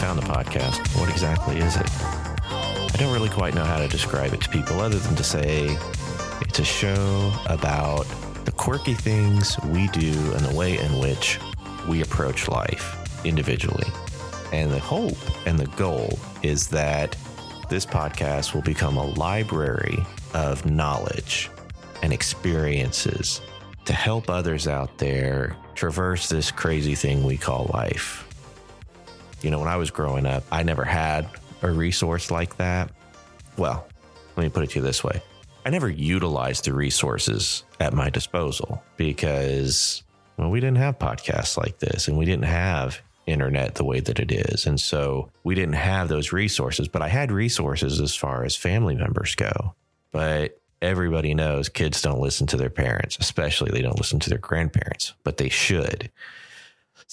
found the podcast, what exactly is it? I don't really quite know how to describe it to people other than to say it's a show about the quirky things we do and the way in which we approach life individually. And the hope and the goal is that this podcast will become a library of knowledge and experiences to help others out there traverse this crazy thing we call life. You know, when I was growing up, I never had a resource like that. Well, let me put it to you this way I never utilized the resources at my disposal because, well, we didn't have podcasts like this and we didn't have internet the way that it is. And so we didn't have those resources, but I had resources as far as family members go. But everybody knows kids don't listen to their parents, especially they don't listen to their grandparents, but they should.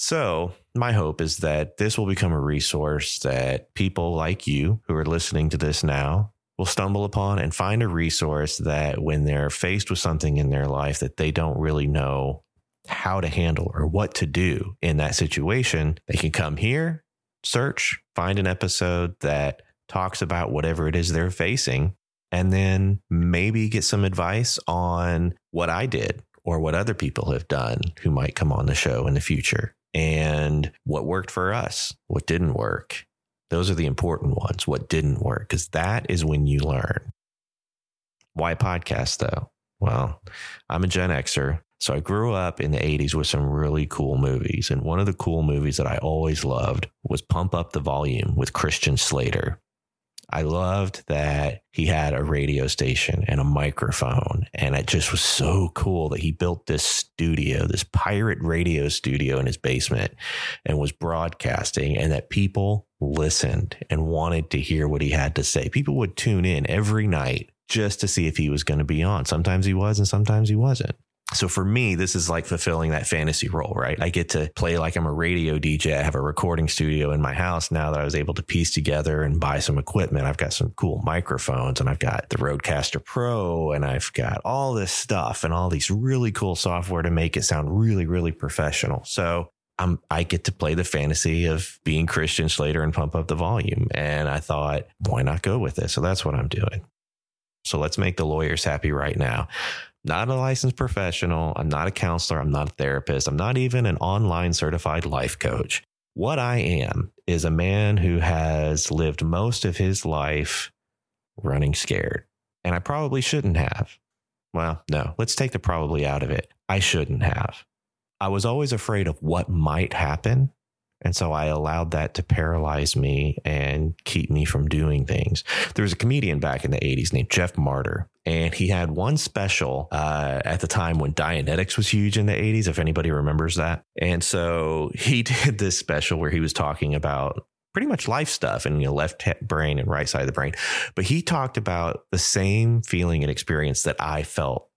So, my hope is that this will become a resource that people like you who are listening to this now will stumble upon and find a resource that when they're faced with something in their life that they don't really know how to handle or what to do in that situation, they can come here, search, find an episode that talks about whatever it is they're facing, and then maybe get some advice on what I did or what other people have done who might come on the show in the future and what worked for us, what didn't work. Those are the important ones, what didn't work, because that is when you learn. Why podcast though? Well, I'm a Gen Xer. So I grew up in the 80s with some really cool movies. And one of the cool movies that I always loved was Pump Up the Volume with Christian Slater. I loved that he had a radio station and a microphone. And it just was so cool that he built this studio, this pirate radio studio in his basement and was broadcasting, and that people listened and wanted to hear what he had to say. People would tune in every night just to see if he was going to be on. Sometimes he was, and sometimes he wasn't. So for me, this is like fulfilling that fantasy role, right? I get to play like I'm a radio DJ. I have a recording studio in my house now that I was able to piece together and buy some equipment. I've got some cool microphones and I've got the Rodecaster Pro and I've got all this stuff and all these really cool software to make it sound really, really professional. So I'm, I get to play the fantasy of being Christian Slater and pump up the volume. And I thought, why not go with it? So that's what I'm doing. So let's make the lawyers happy right now not a licensed professional. I'm not a counselor. I'm not a therapist. I'm not even an online certified life coach. What I am is a man who has lived most of his life running scared. And I probably shouldn't have. Well, no, let's take the probably out of it. I shouldn't have. I was always afraid of what might happen and so I allowed that to paralyze me and keep me from doing things. There was a comedian back in the 80s named Jeff Martyr, and he had one special uh, at the time when Dianetics was huge in the 80s, if anybody remembers that. And so he did this special where he was talking about pretty much life stuff and you know left brain and right side of the brain but he talked about the same feeling and experience that i felt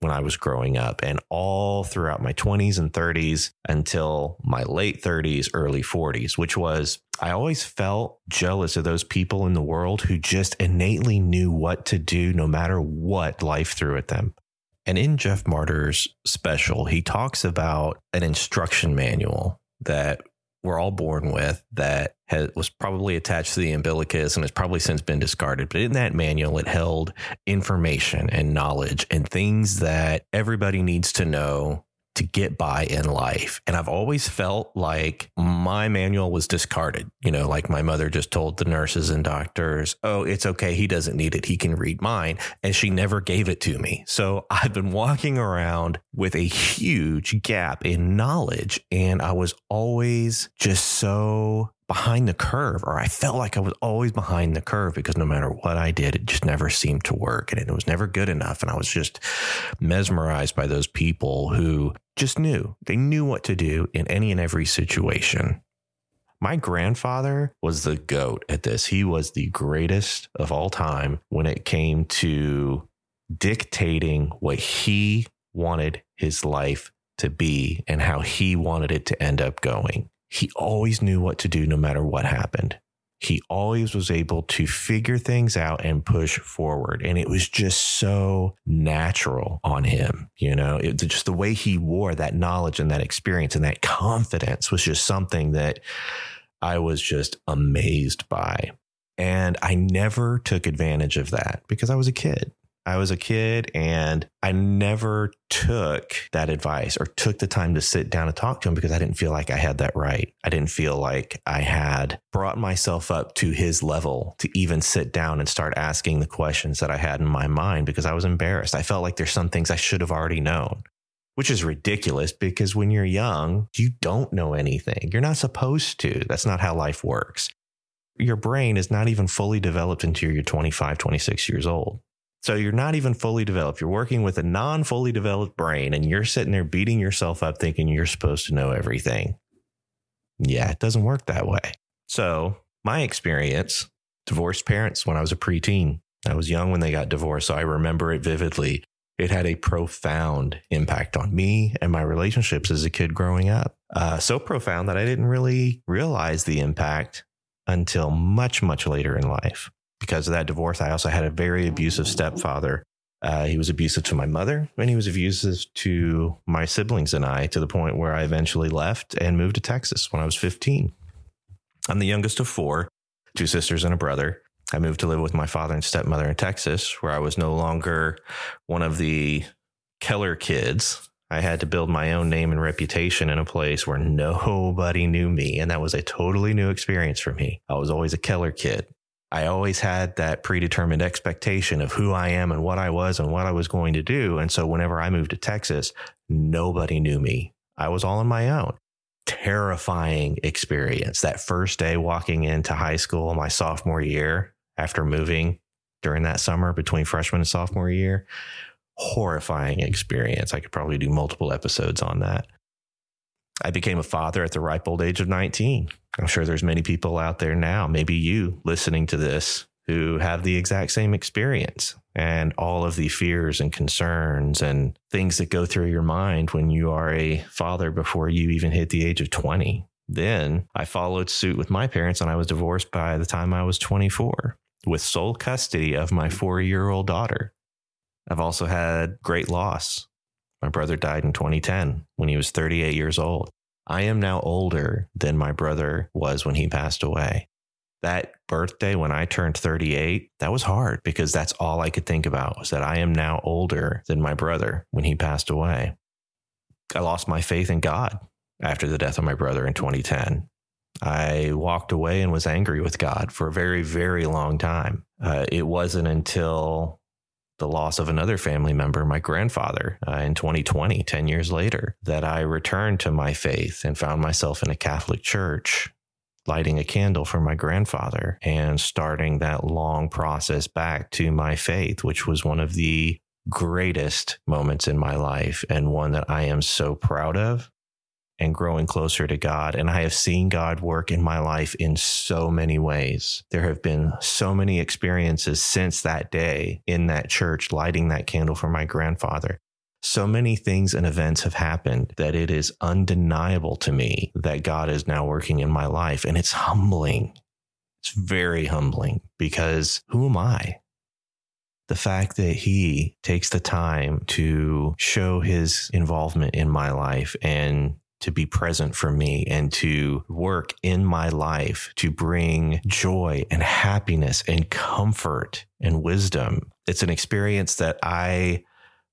when I was growing up and all throughout my 20s and 30s until my late 30s, early 40s, which was I always felt jealous of those people in the world who just innately knew what to do no matter what life threw at them. And in Jeff Martyr's special, he talks about an instruction manual that we're all born with that has, was probably attached to the umbilicus and has probably since been discarded. But in that manual, it held information and knowledge and things that everybody needs to know to get by in life. And I've always felt like my manual was discarded. You know, like my mother just told the nurses and doctors, oh, it's okay. He doesn't need it. He can read mine. And she never gave it to me. So I've been walking around with a huge gap in knowledge. And I was always just so behind the curve, or I felt like I was always behind the curve because no matter what I did, it just never seemed to work and it was never good enough. And I was just mesmerized by those people who just knew they knew what to do in any and every situation. My grandfather was the goat at this. He was the greatest of all time when it came to dictating what he wanted his life to be and how he wanted it to end up going he always knew what to do no matter what happened. he always was able to figure things out and push forward. And it was just so natural on him. You know, it, just the way he wore that knowledge and that experience and that confidence was just something that I was just amazed by. And I never took advantage of that because I was a kid. I was a kid and I never took that advice or took the time to sit down and talk to him because I didn't feel like I had that right. I didn't feel like I had brought myself up to his level to even sit down and start asking the questions that I had in my mind because I was embarrassed. I felt like there's some things I should have already known, which is ridiculous because when you're young, you don't know anything. You're not supposed to. That's not how life works. Your brain is not even fully developed until you're 25, 26 years old. So you're not even fully developed. You're working with a non fully developed brain and you're sitting there beating yourself up thinking you're supposed to know everything. Yeah, it doesn't work that way. So, my experience divorced parents when I was a preteen. I was young when they got divorced. So I remember it vividly. It had a profound impact on me and my relationships as a kid growing up. Uh, so profound that I didn't really realize the impact until much, much later in life because of that divorce, I also had a very abusive stepfather. Uh, he was abusive to my mother and he was abusive to my siblings and I to the point where I eventually left and moved to Texas when I was 15. I'm the youngest of four, two sisters and a brother. I moved to live with my father and stepmother in Texas, where I was no longer one of the Keller kids. I had to build my own name and reputation in a place where nobody knew me. And that was a totally new experience for me. I was always a Keller kid. I always had that predetermined expectation of who I am and what I was and what I was going to do. And so whenever I moved to Texas, nobody knew me. I was all on my own. Terrifying experience. That first day walking into high school, my sophomore year, after moving during that summer between freshman and sophomore year, horrifying experience. I could probably do multiple episodes on that. I became a father at the ripe old age of 19. I'm sure there's many people out there now, maybe you listening to this, who have the exact same experience and all of the fears and concerns and things that go through your mind when you are a father before you even hit the age of 20. Then I followed suit with my parents and I was divorced by the time I was 24 with sole custody of my four year old daughter. I've also had great loss my brother died in 2010 when he was 38 years old. I am now older than my brother was when he passed away. That birthday when I turned 38, that was hard because that's all I could think about was that I am now older than my brother when he passed away. I lost my faith in God after the death of my brother in 2010. I walked away and was angry with God for a very, very long time. Uh, it wasn't until the loss of another family member, my grandfather, uh, in 2020, 10 years later, that I returned to my faith and found myself in a Catholic church, lighting a candle for my grandfather and starting that long process back to my faith, which was one of the greatest moments in my life and one that I am so proud of and growing closer to God. And I have seen God work in my life in so many ways. There have been so many experiences since that day in that church, lighting that candle for my grandfather. So many things and events have happened that it is undeniable to me that God is now working in my life. And it's humbling. It's very humbling because who am I? the fact that he takes the time to show his involvement in my life and to be present for me and to work in my life to bring joy and happiness and comfort and wisdom. It's an experience that I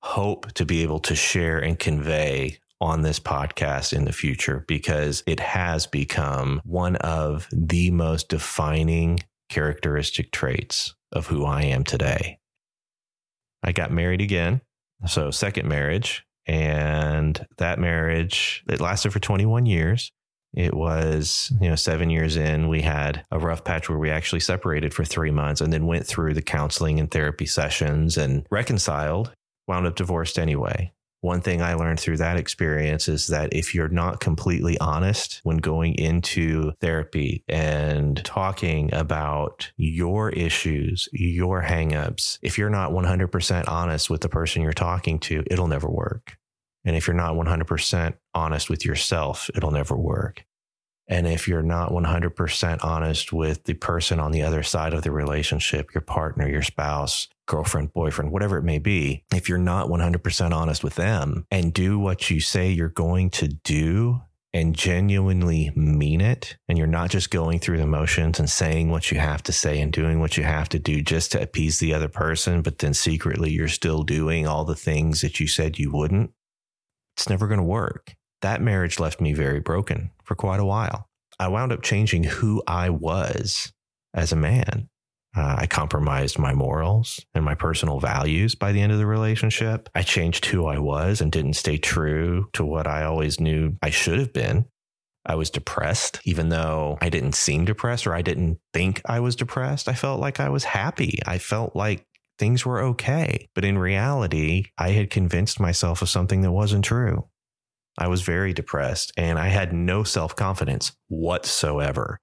hope to be able to share and convey on this podcast in the future because it has become one of the most defining characteristic traits of who I am today. I got married again. So, second marriage, and that marriage it lasted for 21 years. It was you know seven years in. We had a rough patch where we actually separated for three months and then went through the counseling and therapy sessions and reconciled wound up divorced anyway one thing I learned through that experience is that if you're not completely honest when going into therapy and talking about your issues, your hangups, if you're not 100% honest with the person you're talking to, it'll never work. And if you're not 100% honest with yourself, it'll never work. And if you're not 100% honest with the person on the other side of the relationship, your partner, your spouse, girlfriend, boyfriend, whatever it may be, if you're not 100% honest with them and do what you say you're going to do and genuinely mean it, and you're not just going through the motions and saying what you have to say and doing what you have to do just to appease the other person, but then secretly you're still doing all the things that you said you wouldn't, it's never going to work. That marriage left me very broken for quite a while. I wound up changing who I was as a man. Uh, I compromised my morals and my personal values by the end of the relationship. I changed who I was and didn't stay true to what I always knew I should have been. I was depressed, even though I didn't seem depressed or I didn't think I was depressed. I felt like I was happy. I felt like things were okay. But in reality, I had convinced myself of something that wasn't true. I was very depressed and I had no self confidence whatsoever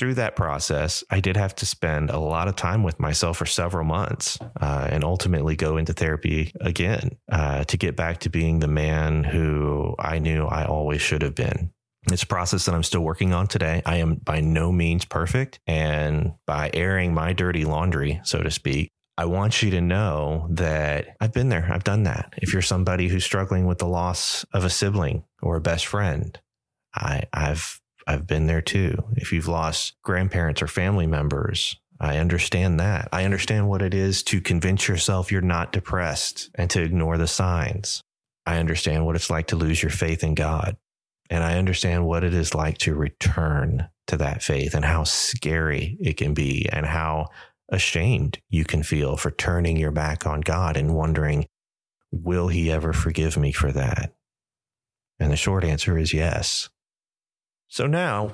through that process, I did have to spend a lot of time with myself for several months uh, and ultimately go into therapy again uh, to get back to being the man who I knew I always should have been. It's a process that I'm still working on today. I am by no means perfect. And by airing my dirty laundry, so to speak, I want you to know that I've been there. I've done that. If you're somebody who's struggling with the loss of a sibling or a best friend, I, I've I've been there too. If you've lost grandparents or family members, I understand that. I understand what it is to convince yourself you're not depressed and to ignore the signs. I understand what it's like to lose your faith in God. And I understand what it is like to return to that faith and how scary it can be and how ashamed you can feel for turning your back on God and wondering, will he ever forgive me for that? And the short answer is yes. So now,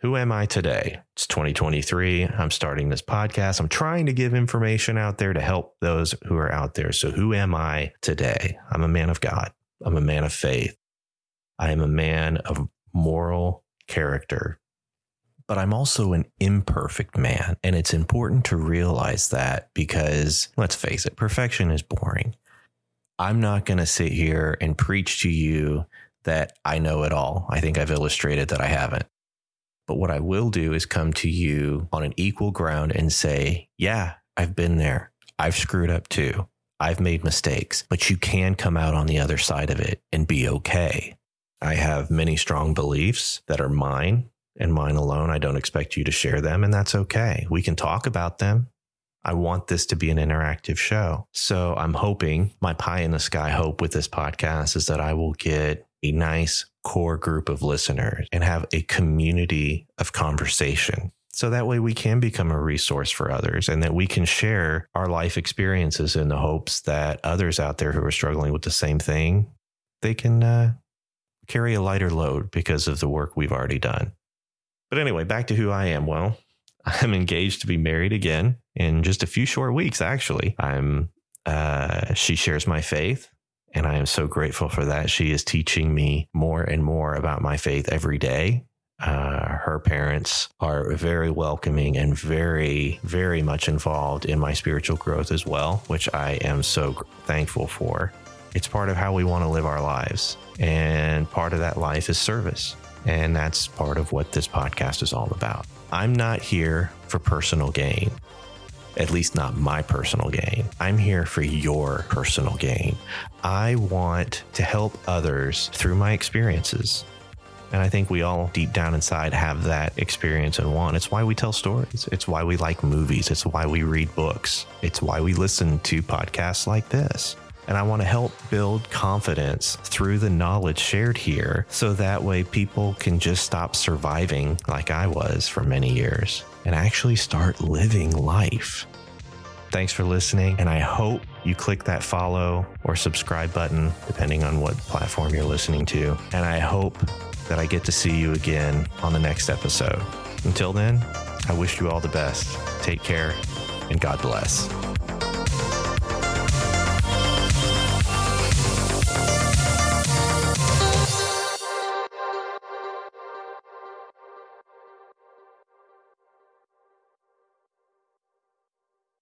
who am I today? It's 2023. I'm starting this podcast. I'm trying to give information out there to help those who are out there. So, who am I today? I'm a man of God. I'm a man of faith. I am a man of moral character. But I'm also an imperfect man. And it's important to realize that because let's face it, perfection is boring. I'm not going to sit here and preach to you that I know it all. I think I've illustrated that I haven't. But what I will do is come to you on an equal ground and say, yeah, I've been there. I've screwed up too. I've made mistakes, but you can come out on the other side of it and be okay. I have many strong beliefs that are mine and mine alone. I don't expect you to share them, and that's okay. We can talk about them. I want this to be an interactive show. So I'm hoping my pie in the sky hope with this podcast is that I will get a nice core group of listeners and have a community of conversation. So that way we can become a resource for others and that we can share our life experiences in the hopes that others out there who are struggling with the same thing, they can uh, carry a lighter load because of the work we've already done. But anyway, back to who I am. Well, I'm engaged to be married again in just a few short weeks, actually. I'm, uh, she shares my faith. And I am so grateful for that. She is teaching me more and more about my faith every day. Uh, her parents are very welcoming and very, very much involved in my spiritual growth as well, which I am so thankful for. It's part of how we want to live our lives. And part of that life is service. And that's part of what this podcast is all about. I'm not here for personal gain at least not my personal gain. I'm here for your personal gain. I want to help others through my experiences. And I think we all deep down inside have that experience and want. It's why we tell stories. It's why we like movies. It's why we read books. It's why we listen to podcasts like this. And I want to help build confidence through the knowledge shared here so that way people can just stop surviving like I was for many years and actually start living life. Thanks for listening, and I hope you click that follow or subscribe button, depending on what platform you're listening to. And I hope that I get to see you again on the next episode. Until then, I wish you all the best. Take care, and God bless.